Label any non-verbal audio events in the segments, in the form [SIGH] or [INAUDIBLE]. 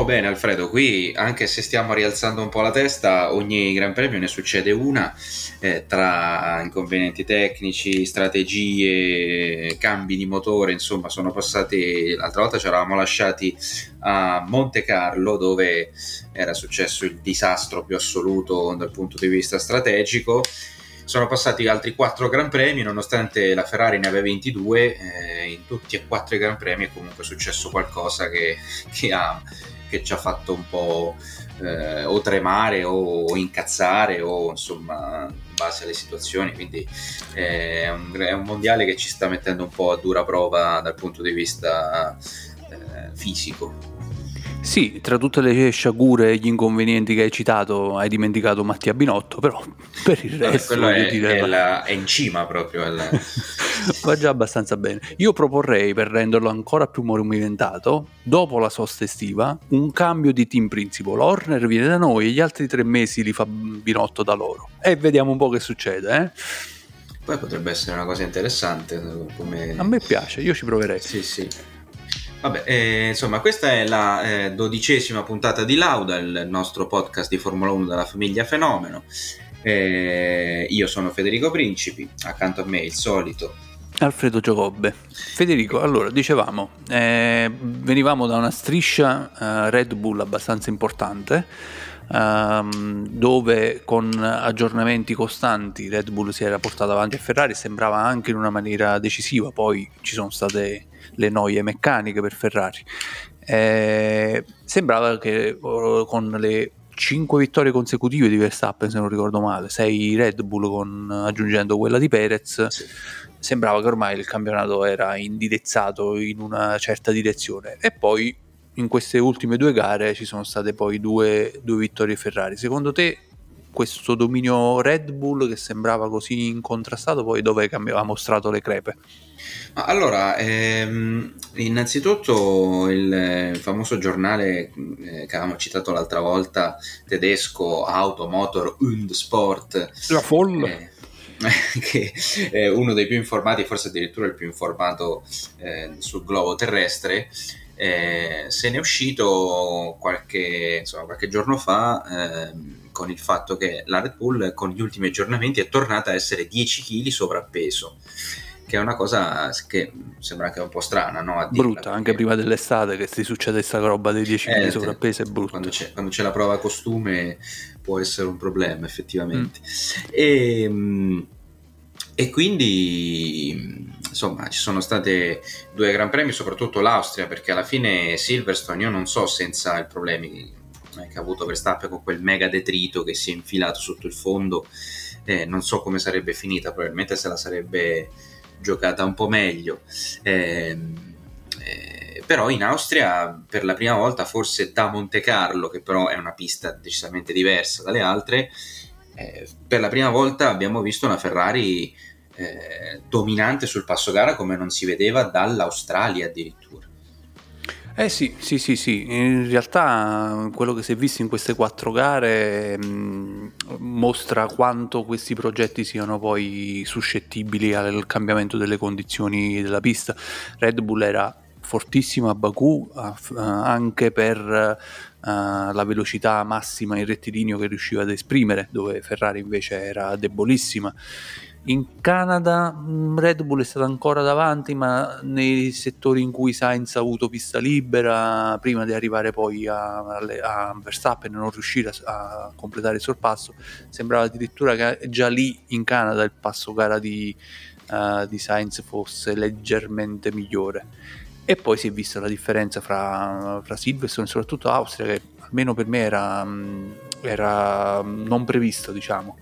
Oh bene Alfredo, qui anche se stiamo rialzando un po' la testa, ogni Gran Premio ne succede una eh, tra inconvenienti tecnici, strategie, cambi di motore, insomma sono passati, l'altra volta ci eravamo lasciati a Monte Carlo dove era successo il disastro più assoluto dal punto di vista strategico. Sono passati altri quattro Gran Premi, nonostante la Ferrari ne aveva 22, eh, in tutti e quattro i Gran Premi è comunque successo qualcosa che, che ha che ci ha fatto un po' eh, o tremare o incazzare o insomma in base alle situazioni. Quindi eh, è, un, è un mondiale che ci sta mettendo un po' a dura prova dal punto di vista eh, fisico Sì, tra tutte le sciagure e gli inconvenienti che hai citato, hai dimenticato Mattia Binotto, però per il resto voglio è, è la- è in cima proprio al- [LAUGHS] va già abbastanza bene. Io proporrei, per renderlo ancora più movimentato, dopo la sosta estiva, un cambio di team principal. Horner viene da noi e gli altri tre mesi li fa Binotto da loro. E vediamo un po' che succede. eh. poi potrebbe essere una cosa interessante come A me piace, io ci proverei. Sì, sì. Vabbè, eh, insomma, questa è la eh, dodicesima puntata di Lauda, il nostro podcast di Formula 1 della famiglia Fenomeno. Eh, io sono Federico Principi, accanto a me il solito. Alfredo Giacobbe. Federico, allora dicevamo, eh, venivamo da una striscia eh, Red Bull abbastanza importante, ehm, dove con aggiornamenti costanti Red Bull si era portata avanti a Ferrari, sembrava anche in una maniera decisiva, poi ci sono state le noie meccaniche per Ferrari. Eh, sembrava che oh, con le 5 vittorie consecutive di Verstappen, se non ricordo male, 6 Red Bull con, aggiungendo quella di Perez, sembrava che ormai il campionato era indirizzato in una certa direzione e poi in queste ultime due gare ci sono state poi due, due vittorie Ferrari. Secondo te questo dominio Red Bull che sembrava così incontrastato poi dove ha mostrato le crepe? Allora, ehm, innanzitutto il eh, famoso giornale eh, che avevamo citato l'altra volta, tedesco Auto, Motor und Sport, La folla. eh, [LAUGHS] che è uno dei più informati, forse addirittura il più informato eh, sul globo terrestre, eh, se ne è uscito qualche, insomma, qualche giorno fa ehm, con il fatto che la Red Bull con gli ultimi aggiornamenti è tornata a essere 10 kg sovrappeso che è una cosa che sembra anche un po' strana, no? Dirla, Brutta, perché- anche prima dell'estate che si succede questa roba dei 10 Eh, kg sì. sovrappeso è brutta. quando c'è, quando c'è la prova costume può essere un problema effettivamente e, mm, e quindi insomma ci sono state due gran premi soprattutto l'Austria perché alla fine Silverstone io non so senza i problemi eh, che ha avuto Verstappen con quel mega detrito che si è infilato sotto il fondo eh, non so come sarebbe finita probabilmente se la sarebbe giocata un po' meglio. Ehm, eh, però in Austria per la prima volta forse da Monte Carlo che però è una pista decisamente diversa dalle altre eh, per la prima volta abbiamo visto una Ferrari eh, dominante sul passo gara come non si vedeva dall'Australia addirittura Eh sì, sì, sì, sì, in realtà quello che si è visto in queste quattro gare mh, mostra quanto questi progetti siano poi suscettibili al cambiamento delle condizioni della pista. Red Bull era fortissima a Baku uh, anche per uh, la velocità massima in rettilineo che riusciva ad esprimere, dove Ferrari invece era debolissima. In Canada mm, Red Bull è stata ancora davanti, ma nei settori in cui Sainz ha avuto pista libera, prima di arrivare poi a, a Verstappen e non riuscire a, a, completare il sorpasso, sembrava addirittura che già lì in Canada il passo gara di, uh, di Sainz fosse leggermente migliore. E poi si è vista la differenza fra, fra Silverstone e soprattutto Austria, che almeno per me era, mm, era non previsto, diciamo.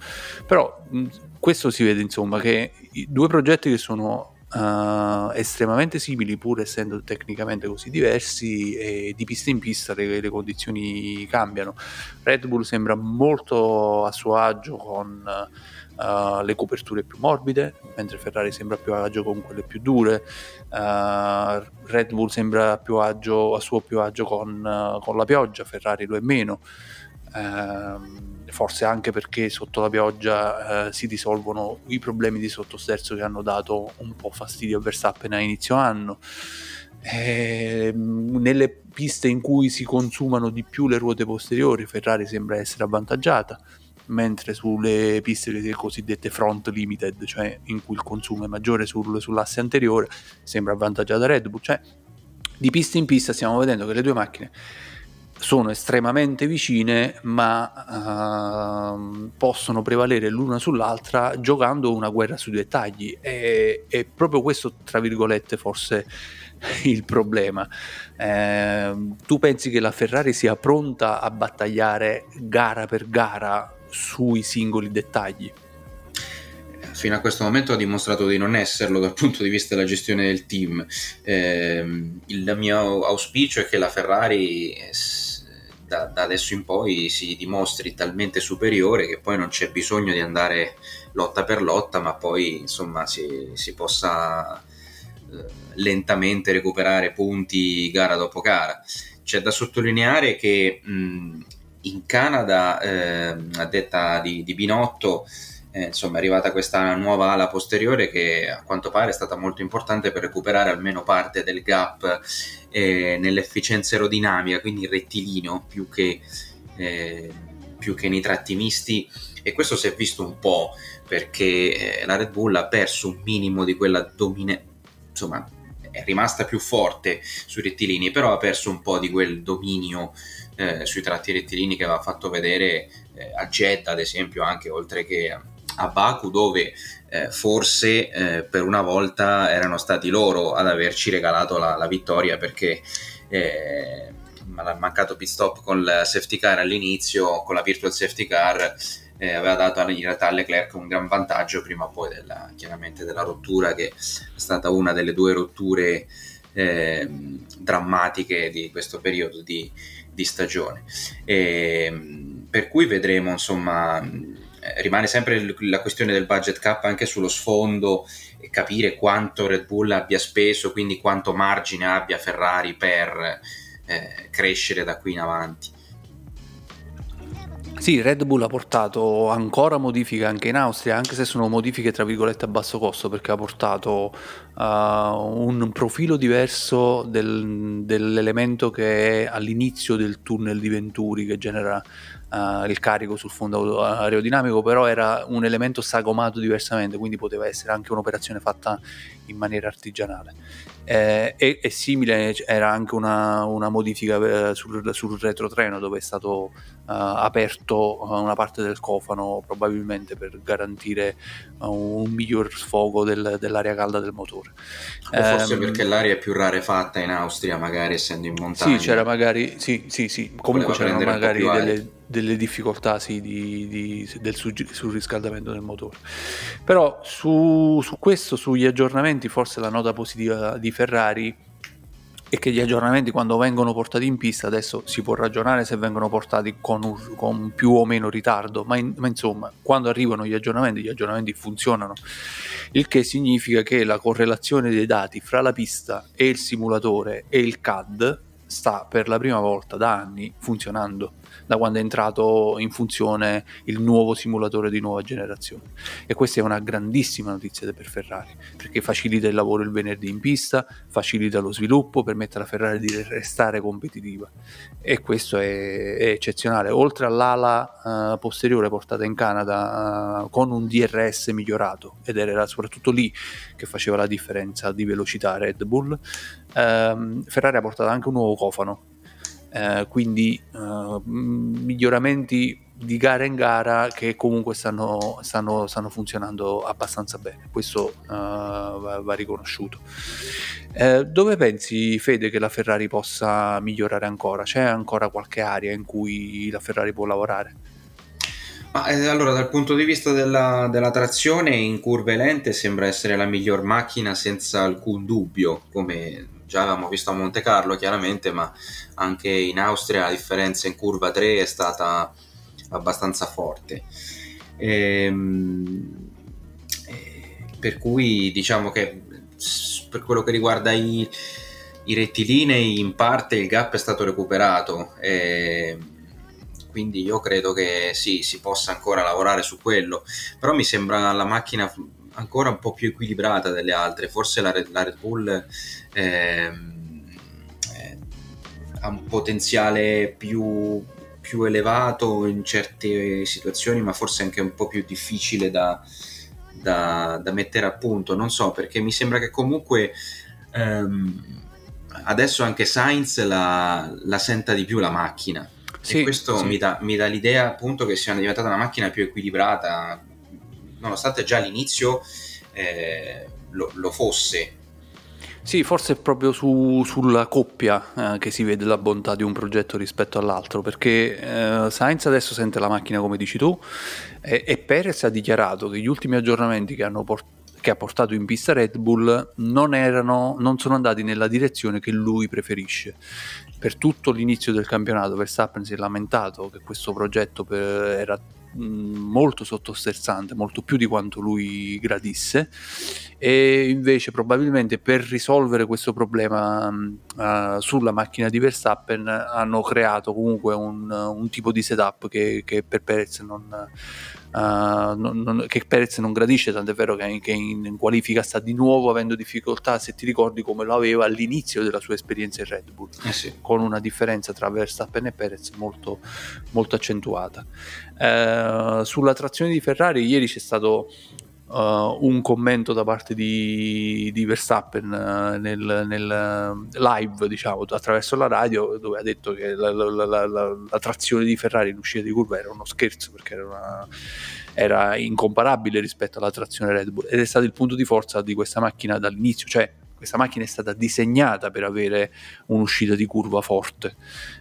Però mm, questo si vede insomma che i due progetti che sono uh, estremamente simili pur essendo tecnicamente così diversi e di pista in pista le, le, condizioni cambiano. Red Bull sembra molto a suo agio con uh, le coperture più morbide mentre Ferrari sembra più a agio con quelle più dure. Uh, Red Bull sembra più agio, a suo più agio con, con la pioggia Ferrari lo è meno. Uh, forse anche perché sotto la pioggia eh, si risolvono i problemi di sottosterzo che hanno dato un po' fastidio a Verstappen a inizio anno. E, ehm, nelle piste in cui si consumano di più le ruote posteriori, Ferrari sembra essere avvantaggiata, mentre sulle piste cosiddette front limited, cioè in cui il consumo è maggiore sul, sull'asse anteriore, sembra avvantaggiata Red Bull. Cioè, di pista in pista stiamo vedendo che le due macchine sono estremamente vicine ma uh, possono prevalere l'una sull'altra giocando una guerra sui dettagli e, e proprio questo tra virgolette forse [LAUGHS] il problema. Eh, tu pensi che la Ferrari sia pronta a battagliare gara per gara sui singoli dettagli? Fino a questo momento ha dimostrato di non esserlo dal punto di vista della gestione del team. Eh, il mio auspicio è che la Ferrari da, da, adesso in poi si dimostri talmente superiore che poi non c'è bisogno di andare lotta per lotta, ma poi insomma si, si possa eh, lentamente recuperare punti gara dopo gara. C'è da sottolineare che mh, in Canada, eh, a detta di, di Binotto, eh, insomma è arrivata questa nuova ala posteriore che a quanto pare è stata molto importante per recuperare almeno parte del gap eh, nell'efficienza aerodinamica, quindi il rettilineo più che, eh, più che nei tratti misti. E questo si è visto un po' perché eh, la Red Bull ha perso un minimo di quella dominazione, insomma è rimasta più forte sui rettilini, però ha perso un po' di quel dominio eh, sui tratti rettilini che aveva fatto vedere eh, a Jeddah, ad esempio, anche oltre che a Baku dove eh, forse eh, per una volta erano stati loro ad averci regalato la, la vittoria perché eh, mancato pit stop con il safety car all'inizio, con la virtual safety car eh, aveva dato in realtà a Leclerc un gran vantaggio prima o poi della, chiaramente della rottura che è stata una delle due rotture eh, drammatiche di questo periodo di, di stagione. E, ehm, per cui vedremo insomma eh, rimane sempre la questione del budget cap anche sullo sfondo e capire quanto Red Bull abbia speso, quindi quanto margine abbia Ferrari per eh, crescere da qui in avanti. Sì, Red Bull ha portato ancora modifiche anche in Austria, anche se sono modifiche tra virgolette a basso costo, perché ha portato uh, un profilo diverso del, dell'elemento che è all'inizio del tunnel di Venturi che genera uh, il carico sul fondo aerodinamico, però era un elemento sagomato diversamente, quindi poteva essere anche un'operazione fatta in maniera artigianale. Eh, e, e, simile era anche una, una modifica eh, sul, sul, retrotreno dove è stato uh, aperto uh, una parte del cofano probabilmente per garantire un miglior sfogo del, dell'aria calda del motore. O forse um, perché l'aria è più rarefatta in Austria, magari essendo in montagna. Sì, c'era magari, sì, sì, sì. comunque c'erano magari delle, delle, difficoltà sì, di, di, del surriscaldamento del motore. Però su, su questo, sugli aggiornamenti, forse la nota positiva di Ferrari è che gli aggiornamenti quando vengono portati in pista adesso si può ragionare se vengono portati con, con più o meno ritardo ma, in, ma, insomma quando arrivano gli aggiornamenti gli aggiornamenti funzionano il che significa che la correlazione dei dati fra la pista e il simulatore e il CAD sta per la prima volta da anni funzionando da quando è entrato in funzione il nuovo simulatore di nuova generazione. E questa è una grandissima notizia per Ferrari, perché facilita il lavoro il venerdì in pista, facilita lo sviluppo, permette alla Ferrari di restare competitiva. E questo è, è eccezionale. Oltre all'ala uh, posteriore portata in Canada uh, con un DRS migliorato, ed era soprattutto lì che faceva la differenza di velocità Red Bull, uh, Ferrari ha portato anche un nuovo cofano eh, quindi eh, miglioramenti di gara in gara che comunque stanno, stanno, stanno funzionando abbastanza bene, questo uh, va, va, riconosciuto. Eh, dove pensi Fede che la Ferrari possa migliorare ancora? C'è ancora qualche area in cui la Ferrari può lavorare? Eh, allora, dal punto di vista della, della, trazione in curve lente sembra essere la miglior macchina senza alcun dubbio, come già avevamo visto a Monte Carlo chiaramente, ma anche in Austria la differenza in curva 3 è stata abbastanza forte. Ehm, eh, per cui diciamo che per quello che riguarda i, i rettilinei in parte il gap è stato recuperato. E, quindi io credo che sì, si possa ancora lavorare su quello, però mi sembra la macchina ancora un po' più equilibrata delle altre, forse la Red, la Red Bull ehm, eh, ha un potenziale più, più, elevato in certe situazioni, ma forse anche un po' più difficile da, da, da mettere a punto, non so, perché mi sembra che comunque... Ehm, adesso anche Sainz la, la, senta di più la macchina. Sì, e questo sì. mi, dà, mi, dà, l'idea appunto che sia diventata una macchina più equilibrata, nonostante già all'inizio eh, lo, lo, fosse. Sì, forse è proprio su, sulla coppia eh, che si vede la bontà di un progetto rispetto all'altro, perché eh, Sainz adesso sente la macchina come dici tu e, e Perez ha dichiarato che gli ultimi aggiornamenti che, port- che ha portato in pista Red Bull non, erano, non sono andati nella direzione che lui preferisce per tutto l'inizio del campionato Verstappen si è lamentato che questo progetto era molto sottosterzante, molto più di quanto lui gradisse e invece probabilmente per risolvere questo problema uh, sulla macchina di Verstappen hanno creato comunque un, un tipo di setup che, che per Perez non, Uh, non, non, che Perez non gradisce, tant'è vero che, che in, in, qualifica sta di nuovo avendo difficoltà, se ti ricordi come lo aveva all'inizio della sua esperienza in Red Bull, eh sì. con una differenza tra Verstappen e Perez molto, molto accentuata. Uh, sulla trazione di Ferrari ieri c'è stato Uh, un commento da parte di, di Verstappen uh, nel, nel, live, diciamo, attraverso la radio, dove ha detto che la, la, la, la trazione di Ferrari in uscita di curva era uno scherzo perché era, una, era, incomparabile rispetto alla trazione Red Bull. Ed è stato il punto di forza di questa macchina dall'inizio, cioè questa macchina è stata disegnata per avere un'uscita di curva forte.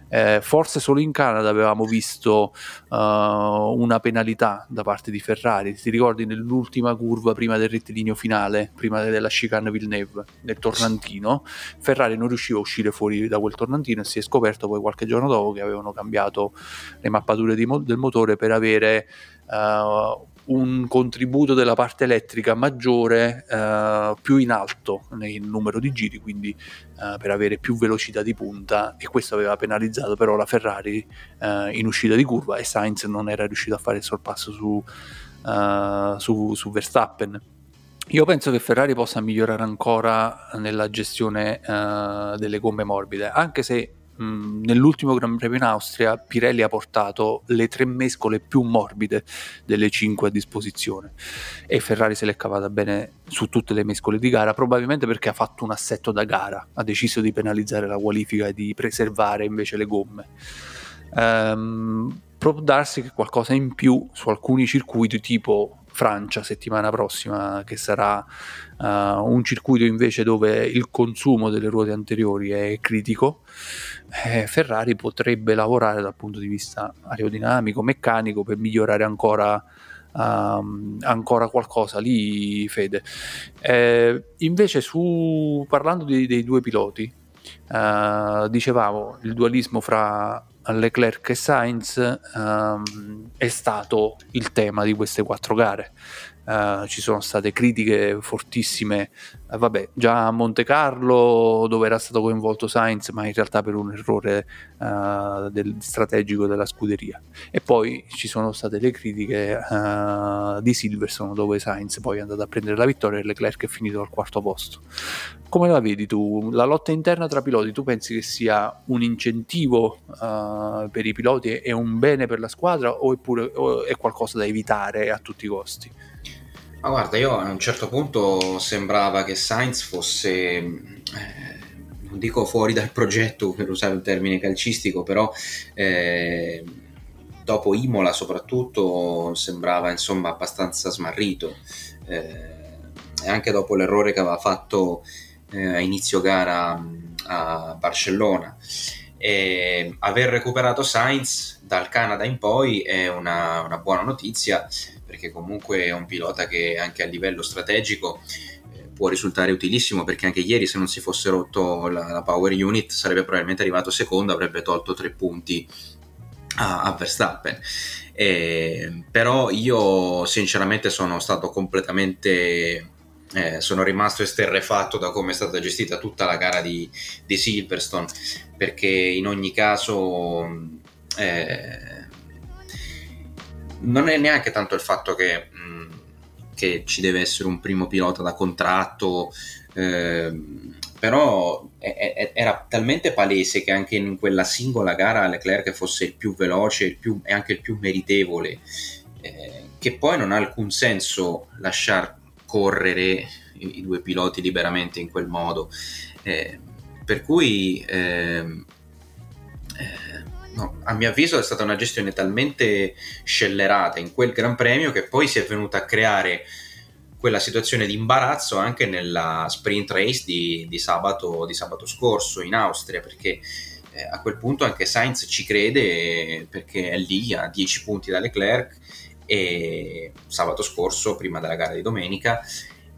Eh, forse solo in Canada avevamo visto uh, una penalità da parte di Ferrari. Ti ricordi nell'ultima curva prima del rettilineo finale, prima della chicane Villeneuve, nel tornantino? Ferrari non riusciva a uscire fuori da quel tornantino e si è scoperto poi qualche giorno dopo che avevano cambiato le mappature mo- del motore per avere uh, un contributo della parte elettrica maggiore eh, più in alto nel numero di giri, quindi eh, per avere più velocità di punta e questo aveva penalizzato però la Ferrari eh, in uscita di curva e Sainz non era riuscito a fare il sorpasso su, eh, su, su Verstappen. Io penso che Ferrari possa migliorare ancora nella gestione uh, delle gomme morbide, anche se Mm, nell'ultimo Gran Premio in Austria Pirelli ha portato le tre mescole più morbide delle cinque a disposizione e Ferrari se l'è cavata bene su tutte le mescole di gara, probabilmente perché ha fatto un assetto da gara, ha deciso di penalizzare la qualifica e di preservare invece le gomme. Um, può darsi che qualcosa in più su alcuni circuiti tipo Francia settimana prossima che sarà uh, un circuito invece dove il consumo delle ruote anteriori è critico eh, Ferrari potrebbe lavorare dal punto di vista aerodinamico, meccanico per migliorare ancora, um, ancora qualcosa lì, Fede. Eh, invece, su, parlando di, dei due piloti, uh, dicevamo il dualismo fra Leclerc e Sainz um, è stato il tema di queste quattro gare. Uh, ci sono state critiche fortissime, uh, vabbè, già a Monte Carlo dove era stato coinvolto Sainz, ma in realtà per un errore uh, del, strategico della scuderia. E poi ci sono state le critiche di Silverstone dove Sainz poi è andato a prendere la vittoria e Leclerc è finito al quarto posto. Come la vedi tu? La lotta interna tra piloti, tu pensi che sia un incentivo per i piloti e un bene per la squadra oppure è qualcosa da evitare a tutti i costi? Ma guarda, io a un certo punto sembrava che Sainz fosse, eh, non dico fuori dal progetto per usare un termine calcistico, però eh, dopo Imola soprattutto sembrava insomma abbastanza smarrito. Eh, e anche dopo l'errore che aveva fatto eh, a inizio gara a Barcellona. E aver recuperato Sainz dal Canada in poi è una, una buona notizia perché comunque è un pilota che anche a livello strategico eh, può risultare utilissimo perché anche ieri se non si fosse rotto la, la power unit sarebbe probabilmente arrivato secondo, avrebbe tolto tre punti a, a Verstappen. Eh, però io sinceramente sono stato completamente eh, sono rimasto esterrefatto da come è stata gestita tutta la gara di, di Silverstone perché in ogni caso eh, non è neanche tanto il fatto che, mm, che ci deve essere un primo pilota da contratto, eh, però è, è, era talmente palese che anche in quella singola gara Leclerc fosse il più veloce il più, e anche il più meritevole, eh, che poi non ha alcun senso lasciar correre i, i due piloti liberamente in quel modo. Eh, per cui ehm, eh, no, a mio avviso è stata una gestione talmente scellerata in quel Gran Premio che poi si è venuta a creare quella situazione di imbarazzo anche nella sprint race di, di, sabato, di sabato, scorso in Austria perché eh, a quel punto anche Sainz ci crede perché è lì a 10 punti da Leclerc e sabato scorso prima della gara di domenica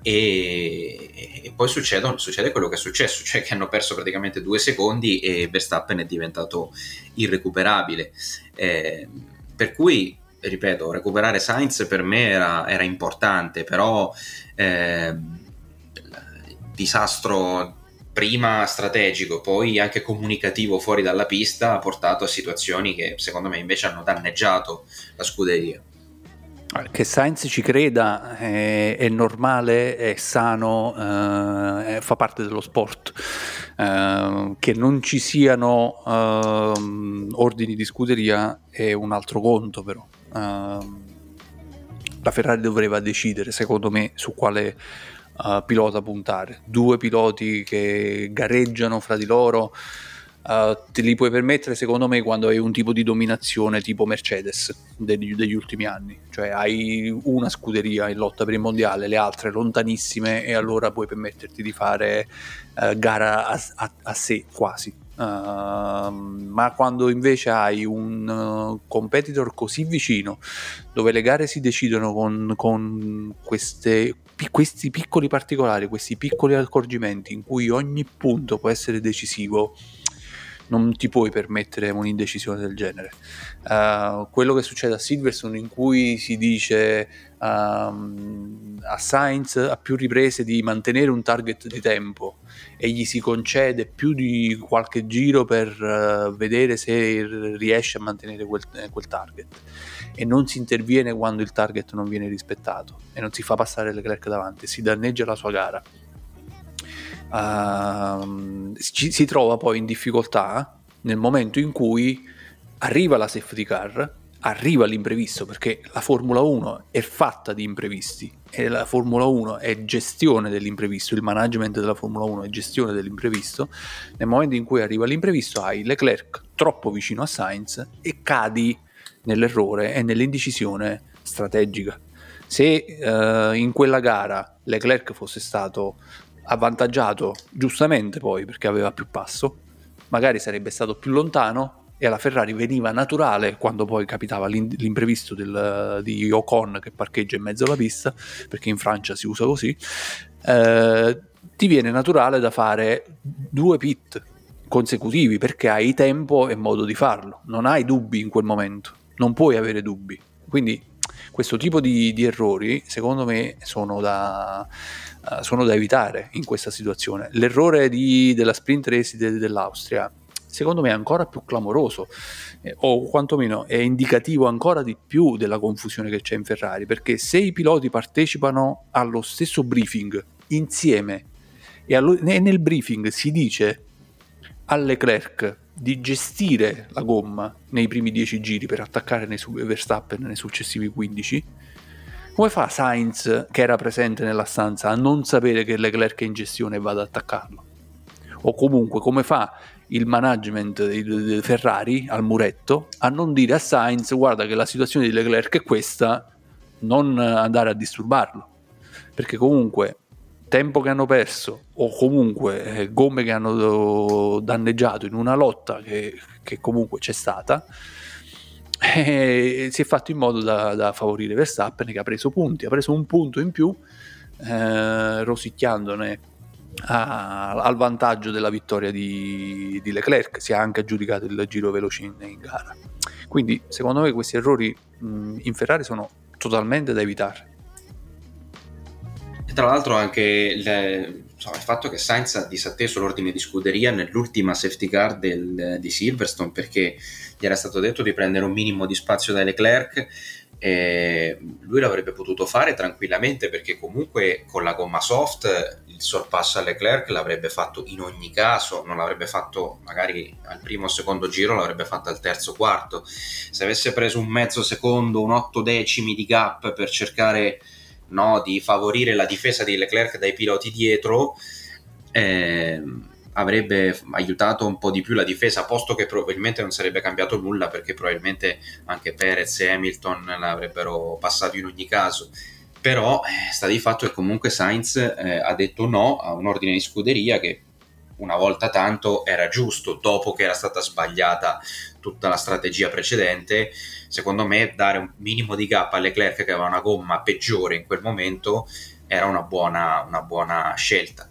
e, e poi succede, succede, quello che è successo, cioè che hanno perso praticamente due secondi e Verstappen è diventato irrecuperabile. Eh, per cui, ripeto, recuperare Sainz per me era, era importante, però eh, disastro prima strategico, poi anche comunicativo fuori dalla pista ha portato a situazioni che secondo me invece hanno danneggiato la scuderia. Che Sainz ci creda è, è normale, è sano, eh, fa parte dello sport. Eh, che non ci siano eh, ordini di scuderia è un altro conto, però. Ehm, la Ferrari dovrebbe decidere, secondo me, su quale eh, pilota puntare. Due piloti che gareggiano fra di loro Uh, te li puoi permettere secondo me quando hai un tipo di dominazione tipo Mercedes degli, degli, ultimi anni. Cioè hai una scuderia in lotta per il mondiale le altre lontanissime e allora puoi permetterti di fare uh, gara a, a, a, sé quasi. Uh, ma quando invece hai un competitor così vicino dove le gare si decidono con, con queste, questi piccoli particolari questi piccoli accorgimenti in cui ogni punto può essere decisivo non ti puoi permettere un'indecisione del genere. Uh, quello che succede a Silverstone in cui si dice um, a Sainz a più riprese di mantenere un target di tempo e gli si concede più di qualche giro per uh, vedere se riesce a mantenere quel, quel target e non si interviene quando il target non viene rispettato e non si fa passare Leclerc davanti, si danneggia la sua gara uh, ci, si trova poi in difficoltà nel momento in cui arriva la safety car, arriva l'imprevisto, perché la Formula 1 è fatta di imprevisti e la Formula 1 è gestione dell'imprevisto, il management della Formula 1 è gestione dell'imprevisto. Nel momento in cui arriva l'imprevisto hai Leclerc troppo vicino a Sainz e cadi nell'errore e nell'indecisione strategica. Se uh, in quella gara Leclerc fosse stato avvantaggiato giustamente poi perché aveva più passo, magari sarebbe stato più lontano e alla Ferrari veniva naturale quando poi capitava l'imprevisto del, di Ocon che parcheggia in mezzo alla pista, perché in Francia si usa così, eh, ti viene naturale da fare due pit consecutivi perché hai tempo e modo di farlo, non hai dubbi in quel momento, non puoi avere dubbi. Quindi questo tipo di, di errori, secondo me, sono da, uh, sono da, evitare in questa situazione. L'errore di, della sprint race de, dell'Austria, secondo me, è ancora più clamoroso, eh, o quantomeno è indicativo ancora di più della confusione che c'è in Ferrari, perché se i piloti partecipano allo stesso briefing insieme e, allo, nel briefing si dice a Leclerc di gestire la gomma nei primi 10 giri per attaccare nei Verstappen nei successivi 15, come fa Sainz, che era presente nella stanza, a non sapere che Leclerc è in gestione e va ad attaccarlo? O comunque come fa il management di Ferrari al muretto a non dire a Sainz guarda che la situazione di Leclerc è questa, non andare a disturbarlo? Perché comunque tempo che hanno perso o comunque eh, gomme che hanno danneggiato in una lotta che, che comunque c'è stata, eh, si è fatto in modo da, da, favorire Verstappen che ha preso punti, ha preso un punto in più eh, rosicchiandone a, al vantaggio della vittoria di, di, Leclerc, si è anche aggiudicato il giro veloce in, in gara. Quindi secondo me questi errori mh, in Ferrari sono totalmente da evitare. Tra l'altro anche le, insomma, il fatto che Sainz ha disatteso l'ordine di scuderia nell'ultima safety car del, di Silverstone perché gli era stato detto di prendere un minimo di spazio da Leclerc e lui l'avrebbe potuto fare tranquillamente perché comunque con la gomma soft il sorpasso a Leclerc l'avrebbe fatto in ogni caso, non l'avrebbe fatto magari al primo o secondo giro, l'avrebbe fatto al terzo o quarto. Se avesse preso un mezzo secondo, un otto decimi di gap per cercare no, di favorire la difesa di Leclerc dai piloti dietro, eh, avrebbe aiutato un po' di più la difesa, posto che probabilmente non sarebbe cambiato nulla perché probabilmente anche Perez e Hamilton l'avrebbero passato in ogni caso. Però eh, sta di fatto che comunque Sainz eh, ha detto no a un ordine di scuderia che una volta tanto era giusto, dopo che era stata sbagliata tutta la strategia precedente, secondo me dare un minimo di gap a Leclerc che aveva una gomma peggiore in quel momento era una buona, una buona scelta.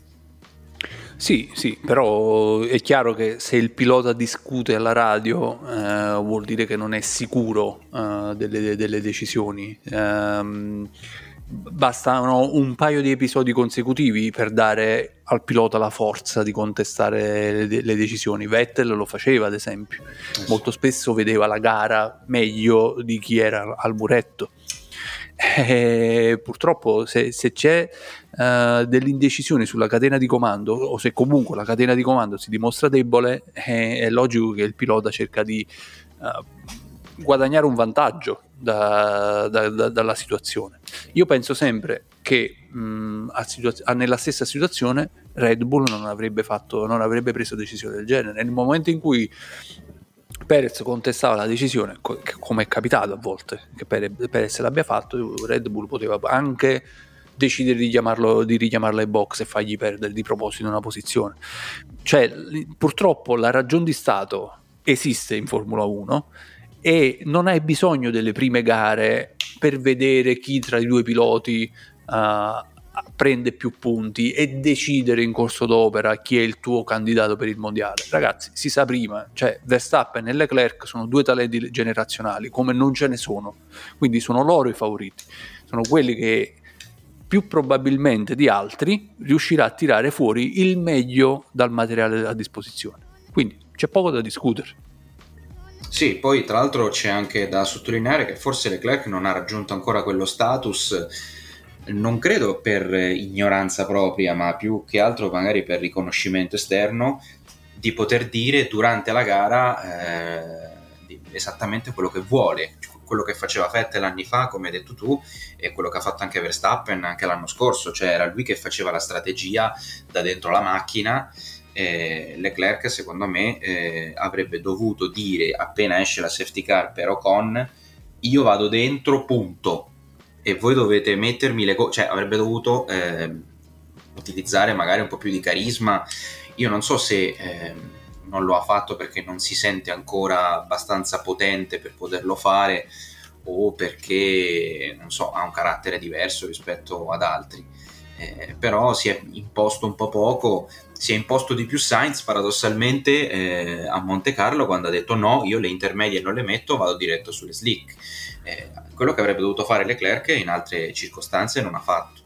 Sì, sì, però è chiaro che se il pilota discute alla radio eh, vuol dire che non è sicuro eh, delle, delle, decisioni. Um, bastano un paio di episodi consecutivi per dare al pilota la forza di contestare le, le decisioni. Vettel lo faceva, ad esempio, eh molto spesso vedeva la gara meglio di chi era al muretto. E eh, purtroppo, se, se c'è uh, dell'indecisione sulla catena di comando, o se comunque la catena di comando si dimostra debole, è, è logico che il pilota cerca di uh, guadagnare un vantaggio da, da, da, dalla situazione. Io penso sempre che mh, situa- nella stessa situazione Red Bull non avrebbe, fatto, non avrebbe preso decisione del genere. Nel momento in cui Perez contestava la decisione, come è capitato a volte che Perez l'abbia fatto, Red Bull poteva anche decidere di, chiamarlo, di richiamarlo ai box e fargli perdere di proposito una posizione. Cioè, purtroppo la ragione di Stato esiste in Formula 1 e non hai bisogno delle prime gare per vedere chi tra i due piloti uh, prende più punti e decidere in corso d'opera chi è il tuo candidato per il mondiale. Ragazzi, si sa prima, cioè Verstappen e Leclerc sono due talenti generazionali, come non ce ne sono, quindi sono loro i favoriti, sono quelli che più probabilmente di altri riuscirà a tirare fuori il meglio dal materiale a disposizione. Quindi c'è poco da discutere. Sì, poi tra l'altro c'è anche da sottolineare che forse Leclerc non ha raggiunto ancora quello status, non credo per ignoranza propria, ma più che altro magari per riconoscimento esterno, di poter dire durante la gara eh, esattamente quello che vuole, quello che faceva Vettel anni fa, come hai detto tu, e quello che ha fatto anche Verstappen anche l'anno scorso, cioè era lui che faceva la strategia da dentro la macchina eh, Leclerc secondo me eh, avrebbe dovuto dire appena esce la safety car per Ocon io vado dentro punto e voi dovete mettermi le cose cioè avrebbe dovuto eh, utilizzare magari un po' più di carisma. Io non so se ehm, non lo ha fatto perché non si sente ancora abbastanza potente per poterlo fare o perché non so ha un carattere diverso rispetto ad altri. Eh, però si è imposto un po' poco, si è imposto di più Sainz paradossalmente eh, a Monte Carlo quando ha detto no, io le intermedie non le metto, vado diretto sulle slick. Eh, quello che avrebbe dovuto fare Leclerc in altre circostanze non ha fatto.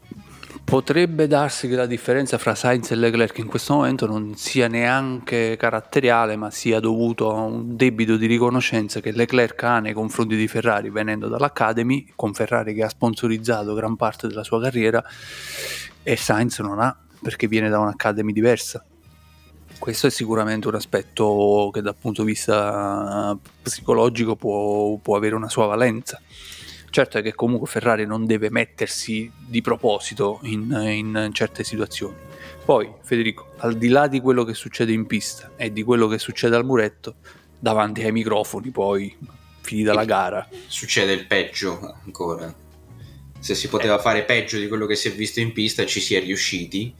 Potrebbe darsi che la differenza fra Sainz e Leclerc in questo momento non sia neanche caratteriale, ma sia dovuto a un debito di riconoscenza che Leclerc ha nei confronti di Ferrari venendo dall'Academy, con Ferrari che ha sponsorizzato gran parte della sua carriera, e Sainz non ha perché viene da un'Academy diversa. Questo è sicuramente un aspetto che dal punto di vista psicologico può, può avere una sua valenza. Certo è che comunque Ferrari non deve mettersi di proposito in, in, certe situazioni. Poi, Federico, al di là di quello che succede in pista e di quello che succede al muretto, davanti ai microfoni, poi finita la gara. Succede il peggio ancora. Se si poteva fare peggio di quello che si è visto in pista, ci si è riusciti.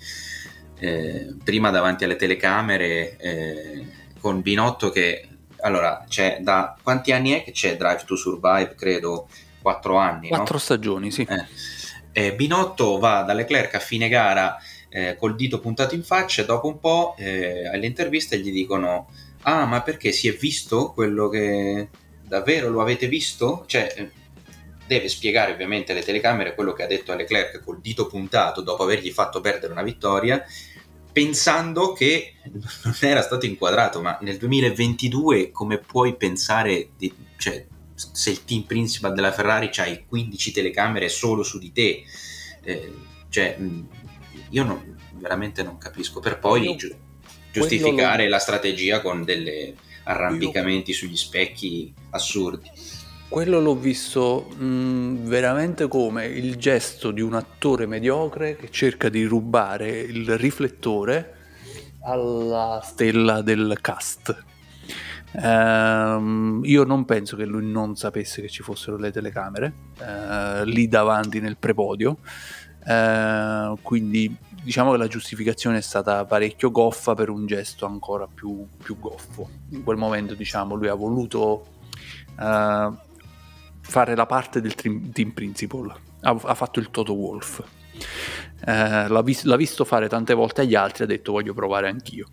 Eh, prima davanti alle telecamere, eh, con Binotto che allora c'è da quanti anni è che c'è Drive to Survive? Credo quattro anni. Quattro no? stagioni, sì. Eh. Eh, Binotto va da Leclerc a fine gara eh, col dito puntato in faccia e dopo un po' eh, alle interviste gli dicono ah ma perché si è visto quello che davvero lo avete visto? Cioè deve spiegare ovviamente alle telecamere quello che ha detto a Leclerc col dito puntato dopo avergli fatto perdere una vittoria pensando che non era stato inquadrato ma nel 2022 come puoi pensare di, cioè, se il team principal della Ferrari c'hai 15 telecamere solo su di te, eh, cioè io non, veramente non capisco, per poi giu- giustificare la strategia con degli arrampicamenti io... sugli specchi assurdi. Quello l'ho visto mh, veramente come il gesto di un attore mediocre che cerca di rubare il riflettore alla stella del cast Uh, io non penso che lui non sapesse che ci fossero le telecamere uh, lì davanti nel prepodio, uh, quindi diciamo che la giustificazione è stata parecchio goffa per un gesto ancora più, più goffo. In quel momento diciamo lui ha voluto eh, fare la parte del team principal, ha, ha fatto il Toto Wolf. L'ha, vis- l'ha visto fare tante volte agli altri, ha detto voglio provare anch'io.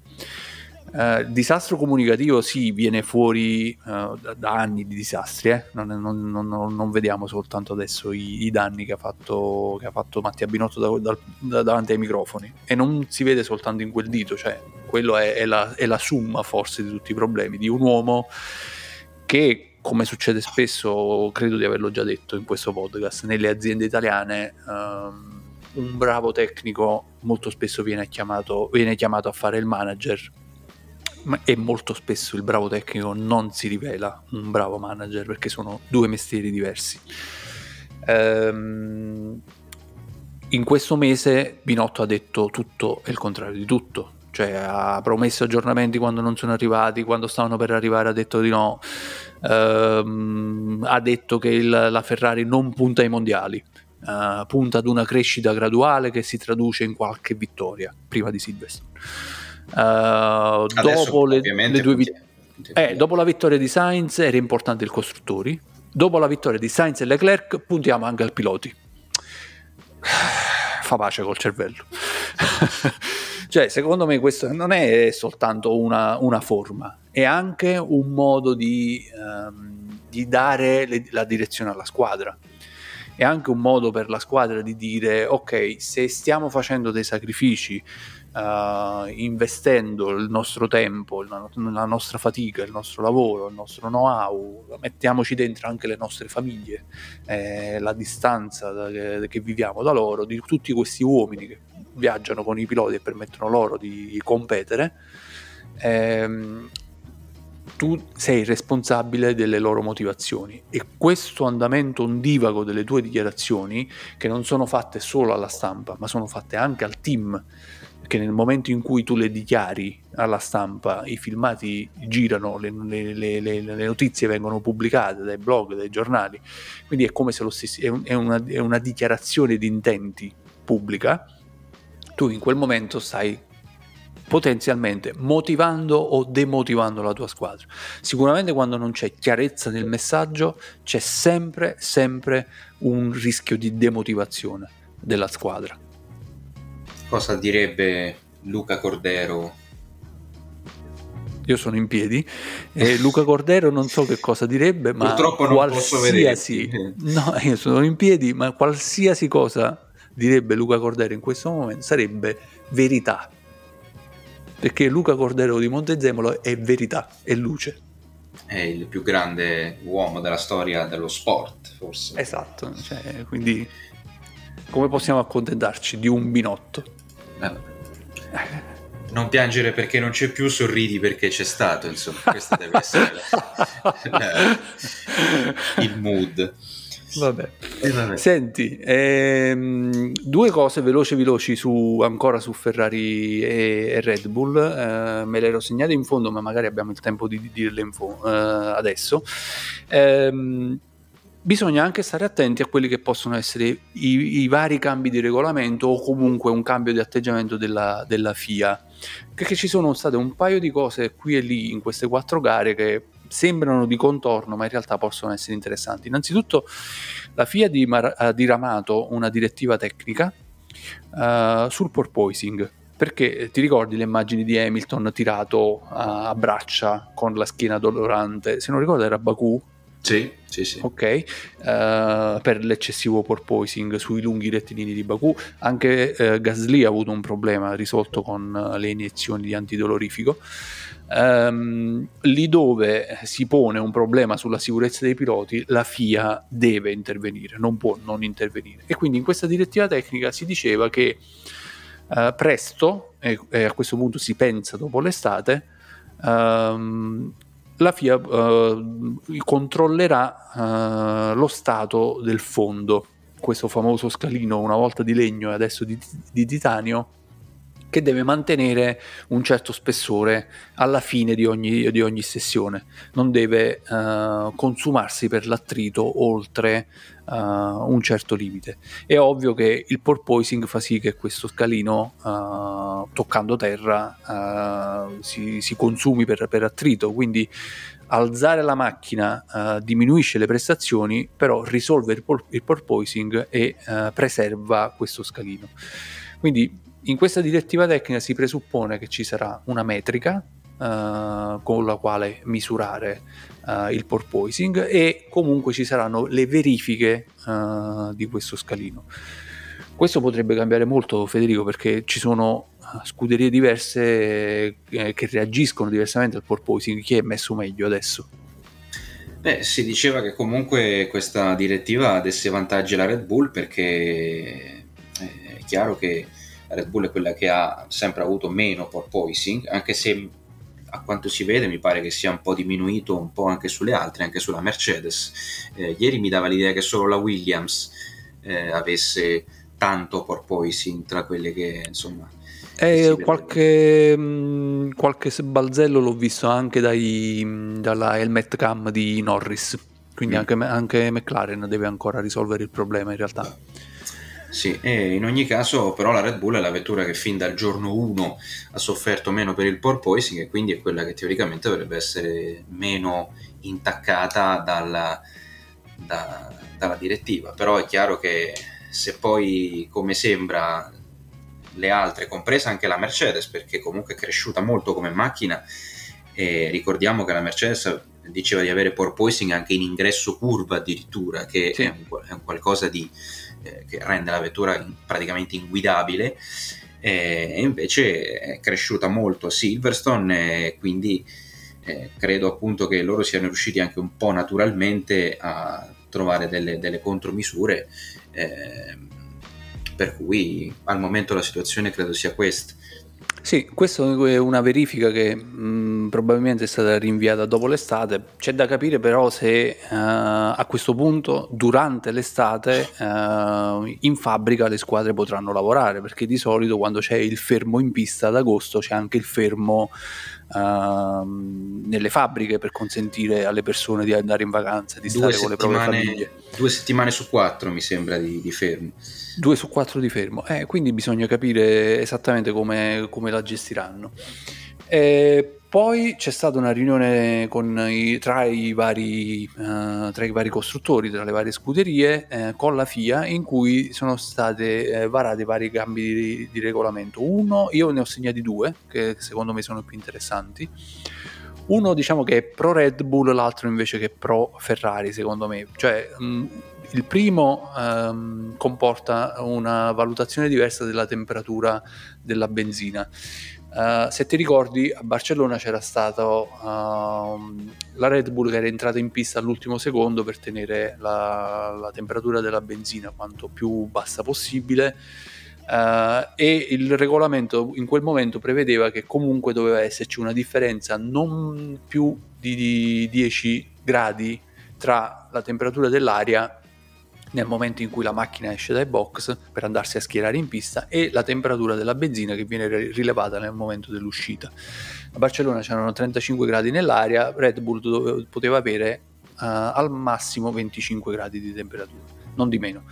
Uh, disastro comunicativo sì, viene fuori uh, da, da, anni di disastri, eh? non, non, non, non, vediamo soltanto adesso i, i danni che ha, fatto, che ha, fatto, Mattia Binotto da, da, davanti ai microfoni e non si vede soltanto in quel dito, cioè quello è, è, la, è la summa forse di tutti i problemi di un uomo che come succede spesso, credo di averlo già detto in questo podcast, nelle aziende italiane um, un bravo tecnico molto spesso viene chiamato, viene chiamato a fare il manager e molto spesso il bravo tecnico non si rivela un bravo manager perché sono due mestieri diversi. Ehm, in questo mese Binotto ha detto tutto e il contrario di tutto, cioè ha promesso aggiornamenti quando non sono arrivati, quando stavano per arrivare ha detto di no, ehm, ha detto che il, la Ferrari non punta ai mondiali, uh, punta ad una crescita graduale che si traduce in qualche vittoria prima di Silverstone. Uh, dopo, le, le due vit- eh, dopo la vittoria di Sainz era importante il costruttori. Dopo la vittoria di Sainz e Leclerc puntiamo anche al piloti. Fa pace col cervello. [LAUGHS] cioè, secondo me questo non è soltanto una, una forma, è anche un modo di, um, di dare le, la direzione alla squadra è anche un modo per la squadra di dire ok se stiamo facendo dei sacrifici uh, investendo il nostro tempo, la, la, nostra fatica, il nostro lavoro, il nostro know-how, mettiamoci dentro anche le nostre famiglie, eh, la distanza da, che, viviamo da loro, di tutti questi uomini che viaggiano con i piloti e permettono loro di competere. Ehm, tu sei responsabile delle loro motivazioni e questo andamento ondivago delle tue dichiarazioni che non sono fatte solo alla stampa ma sono fatte anche al team che nel momento in cui tu le dichiari alla stampa, i filmati girano, le, le, le, le notizie vengono pubblicate dai blog, dai giornali, quindi è come se lo stessi, è, un, è, una, è una dichiarazione di intenti pubblica, tu in quel momento stai potenzialmente motivando o demotivando la tua squadra. Sicuramente quando non c'è chiarezza nel messaggio c'è sempre, sempre un rischio di demotivazione della squadra cosa direbbe Luca Cordero io sono in piedi e Luca Cordero non so che cosa direbbe, ma Purtroppo non qualsiasi no, io sono in piedi, ma qualsiasi cosa direbbe Luca Cordero in questo momento sarebbe verità. Perché Luca Cordero di Montezemolo è verità, è luce. È il più grande uomo della storia dello sport, forse. Esatto, cioè, quindi come possiamo accontentarci di un binotto? Non piangere perché non c'è più, sorridi perché c'è stato, insomma, questo deve essere [LAUGHS] il mood. Vabbè. Eh, vabbè. Senti, ehm, due cose veloci veloci su, ancora su Ferrari e, e Red Bull, eh, me le ero segnate in fondo ma magari abbiamo il tempo di, di dirle fo- eh, adesso. Eh, bisogna anche stare attenti a quelli che possono essere i, i, vari cambi di regolamento o comunque un cambio di atteggiamento della, della FIA. Perché ci sono state un paio di cose qui e lì in queste quattro gare che sembrano di contorno, ma in realtà possono essere interessanti. Innanzitutto, la FIA ha diramato una direttiva tecnica uh, sul porpoising. Perché ti ricordi le immagini di Hamilton tirato a braccia con la schiena dolorante? Se non ricordo era Baku, sì, sì, sì. Ok, uh, per l'eccessivo porpoising sui lunghi rettilini di Baku. Anche uh, Gasly ha avuto un problema risolto con uh, le iniezioni di antidolorifico. Um, lì dove si pone un problema sulla sicurezza dei piloti, la FIA deve intervenire, non può non intervenire. E quindi in questa direttiva tecnica si diceva che presto, e, e, a questo punto si pensa dopo l'estate, um, la FIA uh, controllerà uh, lo stato del fondo, questo famoso scalino una volta di legno e adesso di, di titanio, che deve mantenere un certo spessore alla fine di ogni, di ogni sessione, non deve uh, consumarsi per l'attrito oltre uh, un certo limite. È ovvio che il porpoising fa sì che questo scalino, uh, toccando terra, si, si, consumi per, per, attrito, quindi alzare la macchina diminuisce le prestazioni, però risolve il, por- il porpoising e preserva questo scalino. Quindi in questa direttiva tecnica si presuppone che ci sarà una metrica uh, con la quale misurare uh, il porpoising e comunque ci saranno le verifiche uh, di questo scalino. Questo potrebbe cambiare molto Federico perché ci sono scuderie diverse eh, che reagiscono diversamente al porpoising, chi è messo meglio adesso? Beh, si diceva che comunque questa direttiva desse vantaggi alla Red Bull perché è chiaro che Red Bull è quella che ha sempre avuto meno porpoising, anche se a quanto si vede mi pare che sia un po' diminuito un po' anche sulle altre, anche sulla Mercedes. Eh, ieri mi dava l'idea che solo la Williams eh, avesse tanto porpoising tra quelle che insomma... Eh, qualche, mh, mm, qualche balzello l'ho visto anche dai, dalla helmet cam di Norris, quindi mm. anche, anche McLaren deve ancora risolvere il problema in realtà. Sì, e in ogni caso però la Red Bull è la vettura che fin dal giorno 1 ha sofferto meno per il porpoising e quindi è quella che teoricamente dovrebbe essere meno intaccata dalla, da, dalla direttiva. Però è chiaro che se poi, come sembra, le altre, compresa anche la Mercedes, perché comunque è cresciuta molto come macchina, e ricordiamo che la Mercedes diceva di avere porpoising anche in ingresso curva addirittura, che sì. è, un, è un qualcosa di che rende la vettura praticamente inguidabile eh, e invece è cresciuta molto a Silverstone e quindi eh, credo appunto che loro siano riusciti anche un po' naturalmente a trovare delle, delle contromisure eh, per cui al momento la situazione credo sia questa sì, questa è una verifica che mh, probabilmente è stata rinviata dopo l'estate. C'è da capire però se uh, a questo punto, durante l'estate, uh, in fabbrica le squadre potranno lavorare, perché di solito quando c'è il fermo in pista ad agosto c'è anche il fermo uh, nelle fabbriche per consentire alle persone di andare in vacanza, di due stare con le proprie famiglie. Due settimane su quattro mi sembra di, di fermo. 2 su 4 di fermo, eh, quindi bisogna capire esattamente come, come la gestiranno. E poi c'è stata una riunione i, tra, i vari, uh, tra, i vari, costruttori, tra le varie scuderie, eh, con la FIA, in cui sono state eh, varate vari cambi di, di, regolamento. Uno, io ne ho segnati due, che secondo me sono più interessanti. Uno diciamo che è pro Red Bull, l'altro invece che è pro Ferrari, secondo me. Cioè, mh, il primo um, comporta una valutazione diversa della temperatura della benzina Uh, se ti ricordi, a Barcellona c'era stata uh, la Red Bull che era entrata in pista all'ultimo secondo per tenere la, la temperatura della benzina quanto più bassa possibile. Uh, e il regolamento in quel momento prevedeva che comunque doveva esserci una differenza non più di 10 gradi tra la temperatura dell'aria nel momento in cui la macchina esce dai box per andarsi a schierare in pista e la temperatura della benzina che viene rilevata nel momento dell'uscita. A Barcellona c'erano 35 gradi nell'aria, Red Bull poteva avere uh, al massimo 25 gradi di temperatura, non di meno.